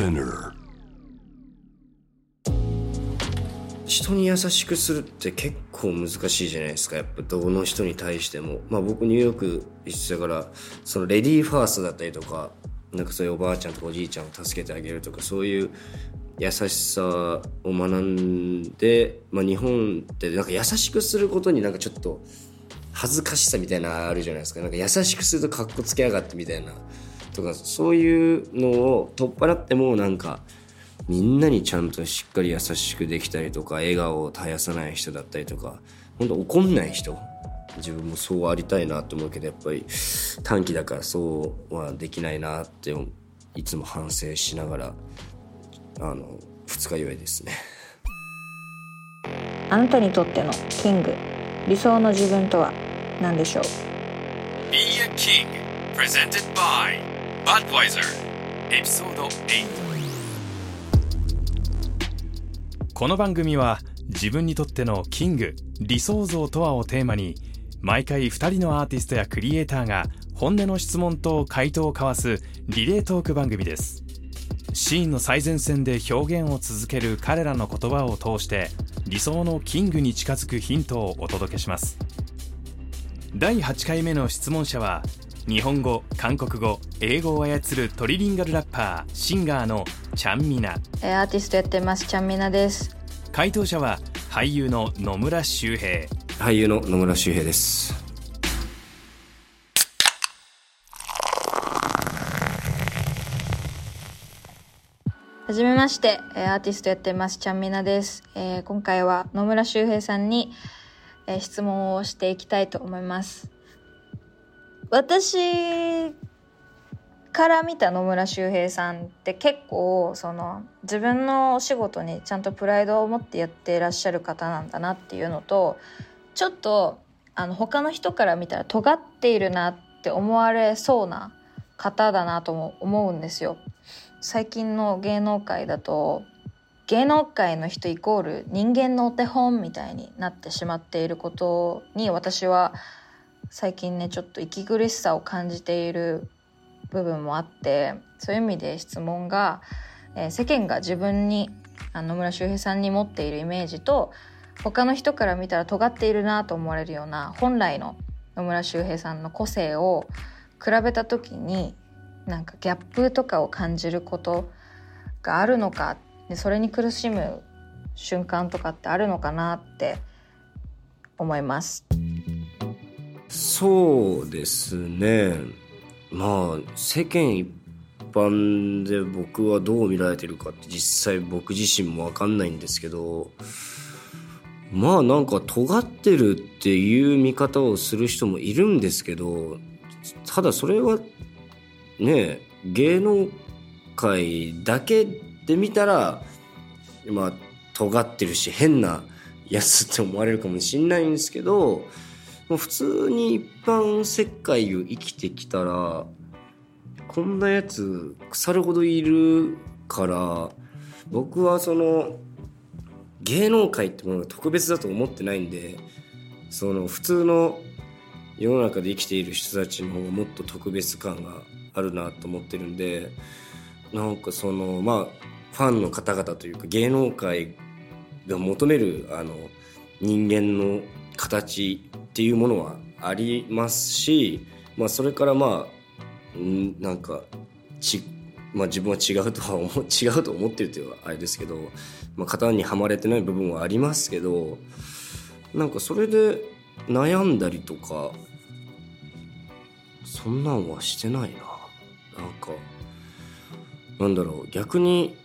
Spinner 人に優しくするって結構難しいじゃないですか。やっぱどの人に対しても。まあ僕ニューヨーク行ってたからそのレディーファーストだったりとかなんかそういうおばあちゃんとかおじいちゃんを助けてあげるとかそういう優しさを学んで、まあ、日本ってなんか優しくすることになんかちょっと恥ずかしさみたいなあるじゃないですか。なんか優しくするとかっこつけやがってみたいな。とかそういうのを取っ払ってもなんかみんなにちゃんとしっかり優しくできたりとか笑顔を絶やさない人だったりとか本当怒んない人自分もそうありたいなと思うけどやっぱり短期だからそうはできないなっていつも反省しながらあの二日酔いですね。あなたにとってのキング理想の自分とは何でしょう？Be a King Presented by Budweiser Episode 8この番組は自分にとってのキング理想像とはをテーマに毎回2人のアーティストやクリエイターが本音の質問と回答を交わすリレートーク番組です。シーンの最前線で表現を続ける彼らの言葉を通して理想のキングに近づくヒントをお届けします。第8回目の質問者は日本語韓国語英語を操るトリリンガルラッパーシンガーのチャンミナ。アーティストやってますチャンミナです。回答者は俳優の野村周平。俳優の野村周平です。はじめましてアーティストやってますチャンミナです、えー今回は野村周平さんに、えー質問をしていきたいと思います私から見た野村周平さんって結構その自分のお仕事にちゃんとプライドを持ってやってらっしゃる方なんだなっていうのとちょっとあの他の人から見たら尖っているなって思われそうな方だなとも思うんですよ。最近の芸能界だと芸能界の人イコール人間のお手本みたいになってしまっていることに私は最近ねちょっと息苦しさを感じている部分もあってそういう意味で質問が、えー世間が自分に野村周平さんに持っているイメージと他の人から見たら尖っているなと思われるような本来の野村周平さんの個性を比べた時になんかギャップとかを感じることがあるのかでそれに苦しむ瞬間とかってあるのかなって思います。そうですね。まあ世間一般で僕はどう見られてるかって実際僕自身も分かんないんですけどまあなんか尖ってるっていう見方をする人もいるんですけどただそれはね芸能界だけで見たらまあ尖ってるし変なやつって思われるかもしんないんですけどもう普通に一般世界を生きてきたらこんなやつ腐るほどいるから僕はその芸能界ってものが特別だと思ってないんでその普通の世の中で生きている人たちの方がもっと特別感があるなと思ってるんでなんかそのまあファンの方々というか芸能界が求めるあの人間の形っていうものはありますし、まあ、それからまあんなんかち、まあ、自分は違うとは思う 違うと思ってるというあれですけど、まあ、型にはまれてない部分はありますけどなんかそれで悩んだりとかそんなんはしてないな。なんかなんだろう逆に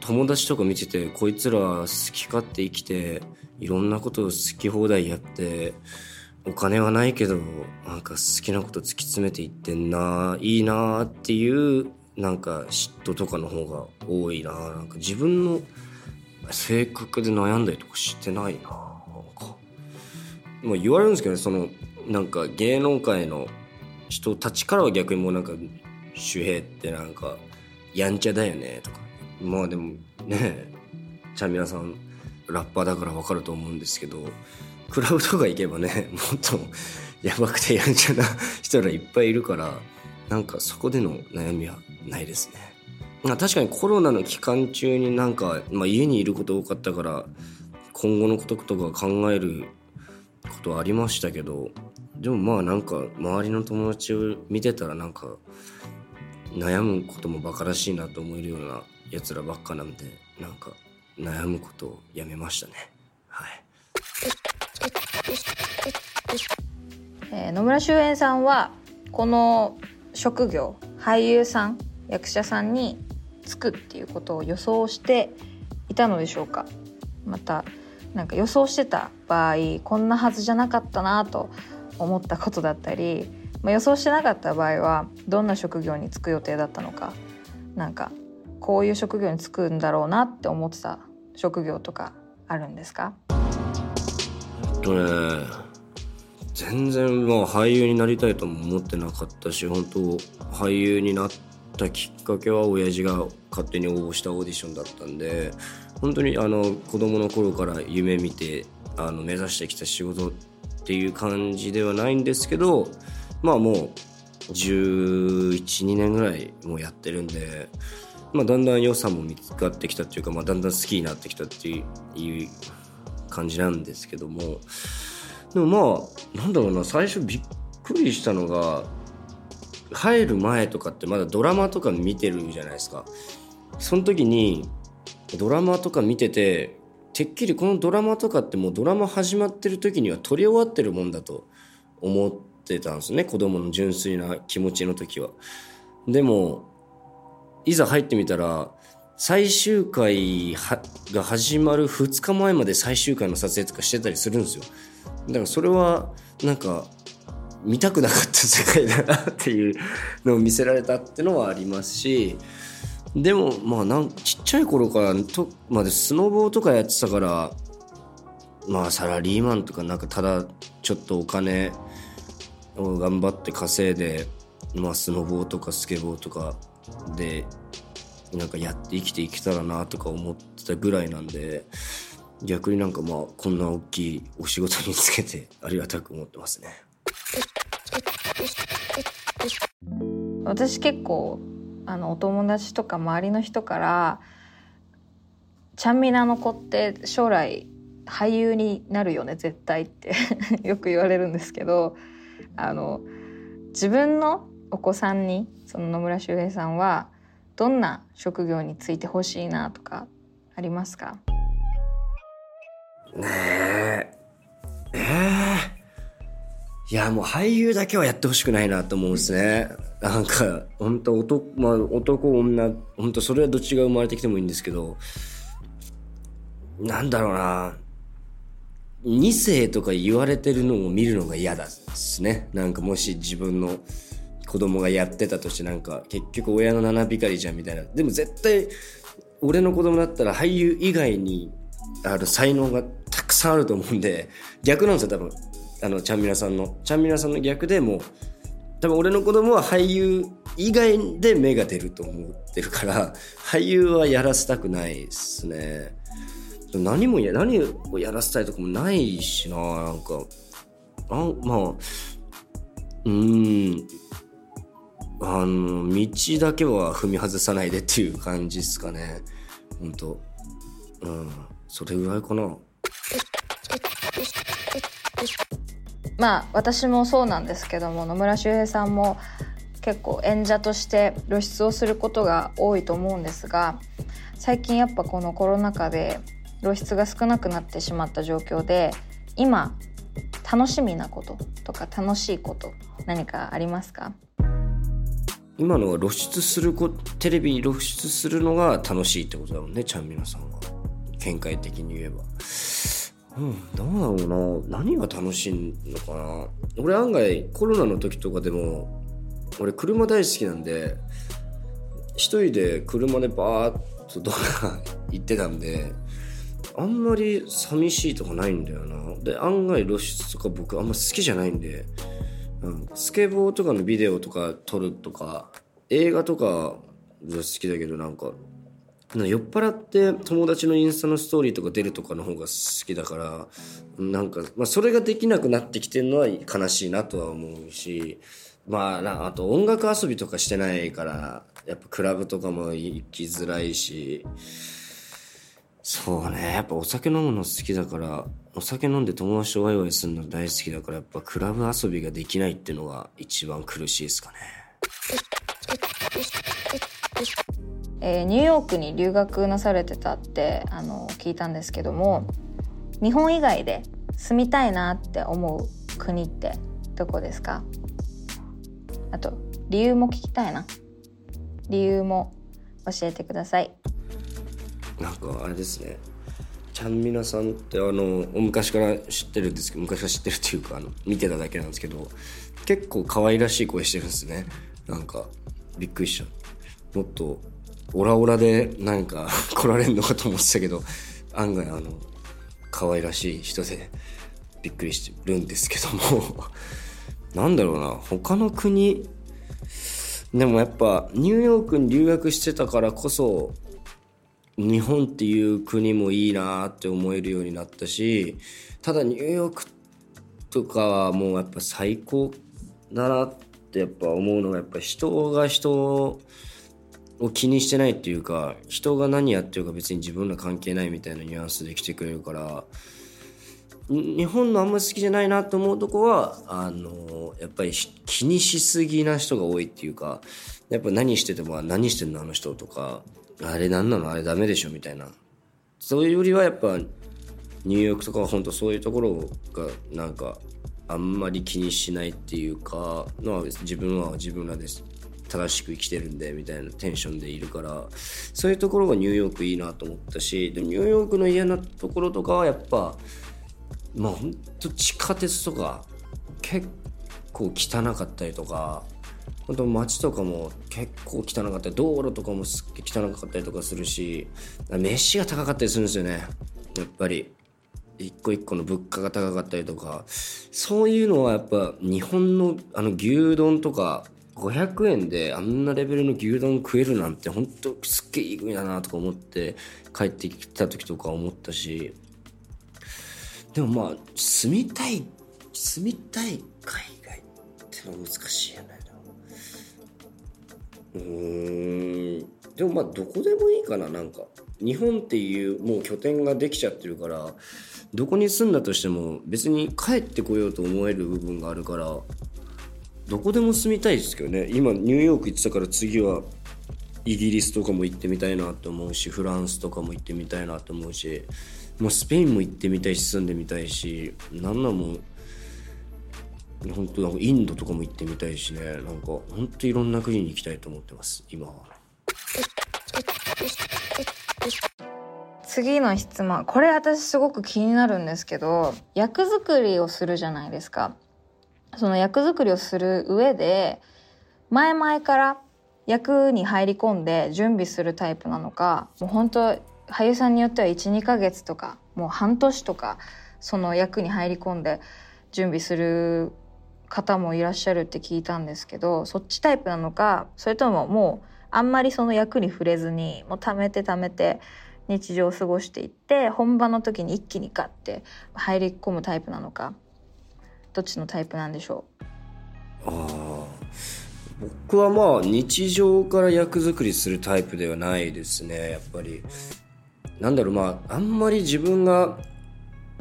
友達とか見ててこいつら好き勝手生きていろんなことを好き放題やってお金はないけどなんか好きなこと突き詰めていってんないいなっていうなんか嫉妬とかの方が多いな。なんか自分の性格で悩んだりとかしてないな。なんかまあ言われるんですけどねそのなんか芸能界の人たちからは逆にもうなんか周平ってなんかやんちゃだよねとか。まあでもねちゃんみなさんラッパーだからわかると思うんですけどクラブとか行けばね もっとやばくてやんちゃな人らいっぱいいるからなんかそこでの悩みはないですねまあ確かにコロナの期間中になんか、まあ、家にいること多かったから今後のこととか考えることはありましたけどでもまあなんか周りの友達を見てたらなんか悩むこともバカらしいなと思えるようなやつらばっかなんでなんか悩むことをやめましたねはい。えー野村周平さんはこの職業俳優さん役者さんに就くっていうことを予想していたのでしょうか？またなんか予想してた場合こんなはずじゃなかったなと思ったことだったり、まあ、予想してなかった場合はどんな職業に就く予定だったのか？なんかこういう職業に就くんだろうなって思ってた職業とかあるんですか？えっとね全然まあ俳優になりたいとも思ってなかったし本当俳優になったきっかけは親父が勝手に応募したオーディションだったんで本当にあの子供の頃から夢見てあの目指してきた仕事っていう感じではないんですけどまあもう1112年ぐらいもうやってるんで、まあ、だんだん良さも見つかってきたっていうか、まあ、だんだん好きになってきたっていう感じなんですけどもでもまあなんだろうな最初びっくりしたのが入る前とかってまだドラマとか見てるじゃないですか。その時にドラマとか見てててっきりこのドラマとかってもうドラマ始まってる時には撮り終わってるもんだと思ってたんですね。子供の純粋な気持ちの時は。でもいざ入ってみたら最終回が始まる2日前まで最終回の撮影とかしてたりするんですよ。だからそれはなんか見たくなかった世界だなっていうのを見せられたってのはありますしでもまあなんちっちゃい頃からとまでスノボーとかやってたからまあサラリーマンとかなんかただちょっとお金を頑張って稼いで、まあ、スノボーとかスケボーとかでなんかやって生きていけたらなとか思ってたぐらいなんで逆になんかまあこんな大きいお仕事につけてありがたく思ってますね。私結構あのお友達とか周りの人から「ちゃんみなの子って将来俳優になるよね絶対」って よく言われるんですけどあの自分のお子さんにその野村周平さんはどんな職業についてほしいなとかありますか？ねえ。ええ。いやもう俳優だけはやってほしくないなと思うんですね。なんか本当男まあ男女本当それはどっちが生まれてきてもいいんですけど。なんだろうな。2世とか言われてるのを見るのが嫌だですね。なんかもし自分の子供がやってたとしてなんか結局親の七光りじゃんみたいな。でも絶対俺の子供だったら俳優以外にある才能がたくさんあると思うんで逆なんですよ多分。あのちゃんみなさんの。ちゃんみなさんの逆でもう多分俺の子供は俳優以外で芽が出ると思ってるから俳優はやらせたくないですね。何もや何をやらせたいとかもないしななんか。あまあうん。あの道だけは踏み外さないでっていう感じですかね。本当。うん。それぐらいかな。まあ私もそうなんですけども野村周平さんも結構演者として露出をすることが多いと思うんですが最近やっぱこのコロナ禍で露出が少なくなってしまった状況で今楽しみなこととか楽しいこと何かありますか？今のは露出するこテレビに露出するのが楽しいってことだもんねちゃんみなさんは。見解的に言えば。うんどうだろうな。何が楽しいのかな。俺案外コロナの時とかでも俺車大好きなんで一人で車でバーッとどっか行ってたんであんまり寂しいとかないんだよな。で案外露出とか僕あんま好きじゃないんでうん、スケボーとかのビデオとか撮るとか映画とか好きだけどなんか酔っ払って友達のインスタのストーリーとか出るとかの方が好きだからなんか、まあ、それができなくなってきてるのは悲しいなとは思うしまああと音楽遊びとかしてないからやっぱクラブとかも行きづらいしそうね。やっぱお酒飲むの好きだからお酒飲んで友達とワイワイするの大好きだからやっぱクラブ遊びができないっていうのが一番苦しいですかね。えーニューヨークに留学なされてたってあの聞いたんですけども日本以外で住みたいなって思う国ってどこですか？あと理由も聞きたいな。理由も教えてください。なんかあれですね。ちゃんみなさんってあの昔から知ってるんですけど昔から知ってるっていうかあの見てただけなんですけど結構可愛らしい声してるんですね。なんかびっくりしちゃうもっとオラオラでなんか 来られるのかと思ってたけど案外あの可愛らしい人でびっくりしてるんですけども。なんだろうな。他の国でもやっぱニューヨークに留学してたからこそ日本っていう国もいいなって思えるようになったしただニューヨークとかはもうやっぱ最高だなってやっぱ思うのがやっぱ人が人を気にしてないっていうか人が何やってるか別に自分ら関係ないみたいなニュアンスで来てくれるから日本のあんまり好きじゃないなと思うとこはあのやっぱり気にしすぎな人が多いっていうかやっぱ何してても何してんのあの人とかあれ何なの？あれダメでしょ？みたいな。そういうよりはやっぱニューヨークとかは本当そういうところがなんかあんまり気にしないっていうかのは自分は自分らです正しく生きてるんでみたいなテンションでいるからそういうところがニューヨークいいなと思ったしでニューヨークの嫌なところとかはやっぱまあほんと地下鉄とか結構汚かったりとか本当街とかも結構汚かったり道路とかもすっげえ汚かったりとかするし飯が高かったりするんですよね。やっぱり。一個一個の物価が高かったりとか。そういうのはやっぱ日本のあの牛丼とか500円であんなレベルの牛丼食えるなんて本当すっげえいい国だなとか思って帰ってきた時とか思ったし。でもまあ住みたい住みたい海外ってのは難しいよね。うん。でもまあどこでもいいかななんか。日本っていうもう拠点ができちゃってるからどこに住んだとしても別に帰ってこようと思える部分があるからどこでも住みたいですけどね。今ニューヨーク行ってたから次はイギリスとかも行ってみたいなと思うしフランスとかも行ってみたいなと思うしもうスペインも行ってみたいし住んでみたいしなんなんも本当なんかインドとかも行ってみたいしねなんか本当いろんな国に行きたいと思ってます今は。次の質問これ私すごく気になるんですけど役作りをするじゃないですかその役作りをする上で前々から役に入り込んで準備するタイプなのかもう本当俳優さんによっては12ヶ月とかもう半年とかその役に入り込んで準備する方もいらっしゃるって聞いたんですけどそっちタイプなのかそれとももうあんまりその役に触れずにもう貯めて貯めて日常を過ごしていって本番の時に一気にガッて入り込むタイプなのかどっちのタイプなんでしょああ僕はまあ日常から役作りするタイプではないですね。やっぱりなんだろうまああんまり自分が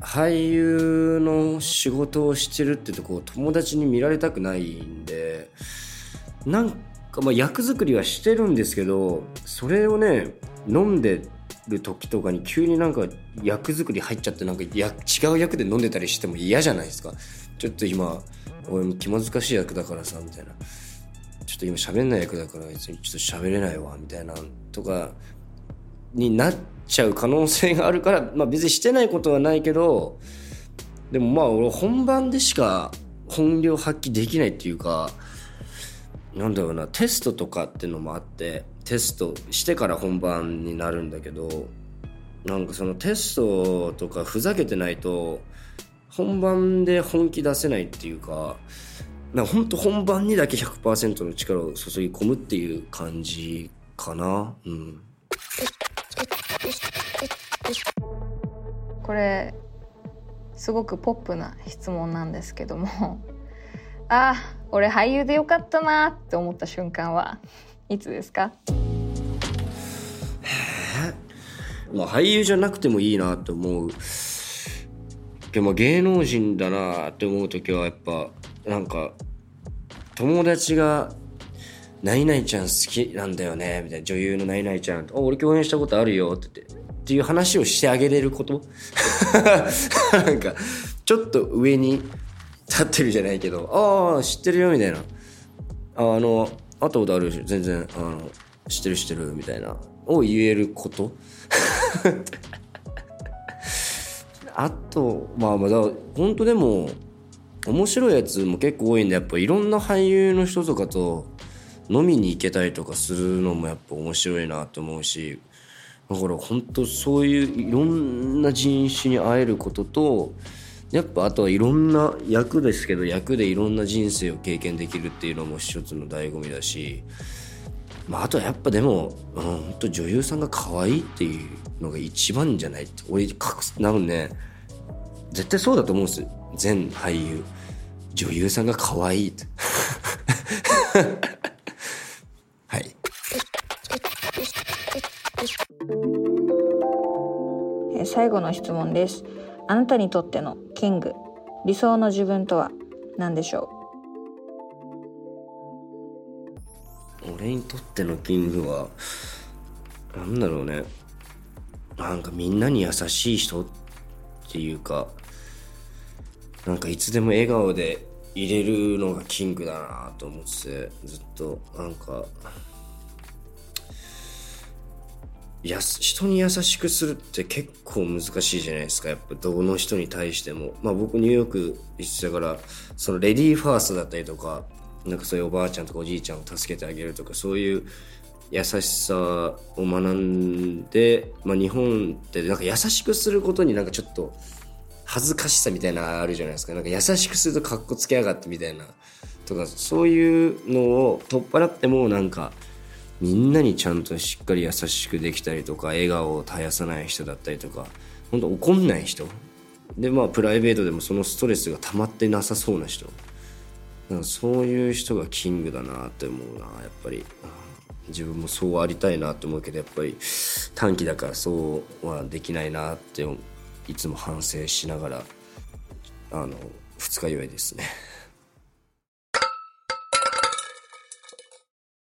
俳優の仕事をしてるってとこを友達に見られたくないんでなんかまあ役作りはしてるんですけどそれをね飲んでる時とかに急になんか役作り入っちゃってなんかや違う役で飲んでたりしても嫌じゃないですか。ちょっと今俺も気難しい役だからさみたいな。ちょっと今喋んない役だから別にちょっと喋れないわみたいなとかになっちゃう可能性があるから、まあ、別にしてないことはないけどでもまあ俺本番でしか本領発揮できないっていうかなんだろうなテストとかっていうのもあってテストしてから本番になるんだけどなんかそのテストとかふざけてないと本番で本気出せないっていうかなんか本当本番にだけ100%の力を注ぎ込むっていう感じかな。うん。これすごくポップな質問なんですけども。あ俺俳優でよかったなって思った瞬間はいつですか？まあ俳優じゃなくてもいいなと思う。でも芸能人だなって思う時はやっぱなんか友達が「何々ちゃん好きなんだよね」みたいな。女優の何々ちゃん「あ俺共演したことあるよ」って言って。っていう話をしてあげれること？なんかちょっと上に立ってるじゃないけど「ああ知ってるよ」みたいな「あの会ったことあるし全然。あの知ってる知ってる」みたいな。を言えること？あとまあまあだ本当でも面白いやつも結構多いんでやっぱいろんな俳優の人とかと飲みに行けたりとかするのもやっぱ面白いなと思うしだから本当そういういろんな人種に会えることとやっぱあとはいろんな役ですけど役でいろんな人生を経験できるっていうのも一つの醍醐味だし、まあ、あとはやっぱでも、うん、本当女優さんが可愛いっていうのが一番じゃない？って俺隠すなのね絶対そうだと思うんです全俳優。女優さんが可愛いって。最後の質問です。あなたにとってのキング理想の自分とは何でしょう？俺にとってのキングはなんだろうね。なんかみんなに優しい人っていうかなんかいつでも笑顔でいれるのがキングだなと思っててずっとなんかや人に優しくするって結構難しいじゃないですか。やっぱどの人に対しても。まあ僕ニューヨーク行ってたからそのレディーファーストだったりとかなんかそういうおばあちゃんとかおじいちゃんを助けてあげるとかそういう優しさを学んで、まあ、日本ってなんか優しくすることになんかちょっと恥ずかしさみたいなのあるじゃないですか。なんか優しくするとかっこつけやがってみたいなとかそういうのを取っ払ってもなんかみんなにちゃんとしっかり優しくできたりとか笑顔を絶やさない人だったりとか本当怒んない人。でまあプライベートでもそのストレスが溜まってなさそうな人。なんそういう人がキングだなって思うなやっぱり。自分もそうありたいなって思うけどやっぱり短期だからそうはできないなっていつも反省しながらあの二日酔いですね。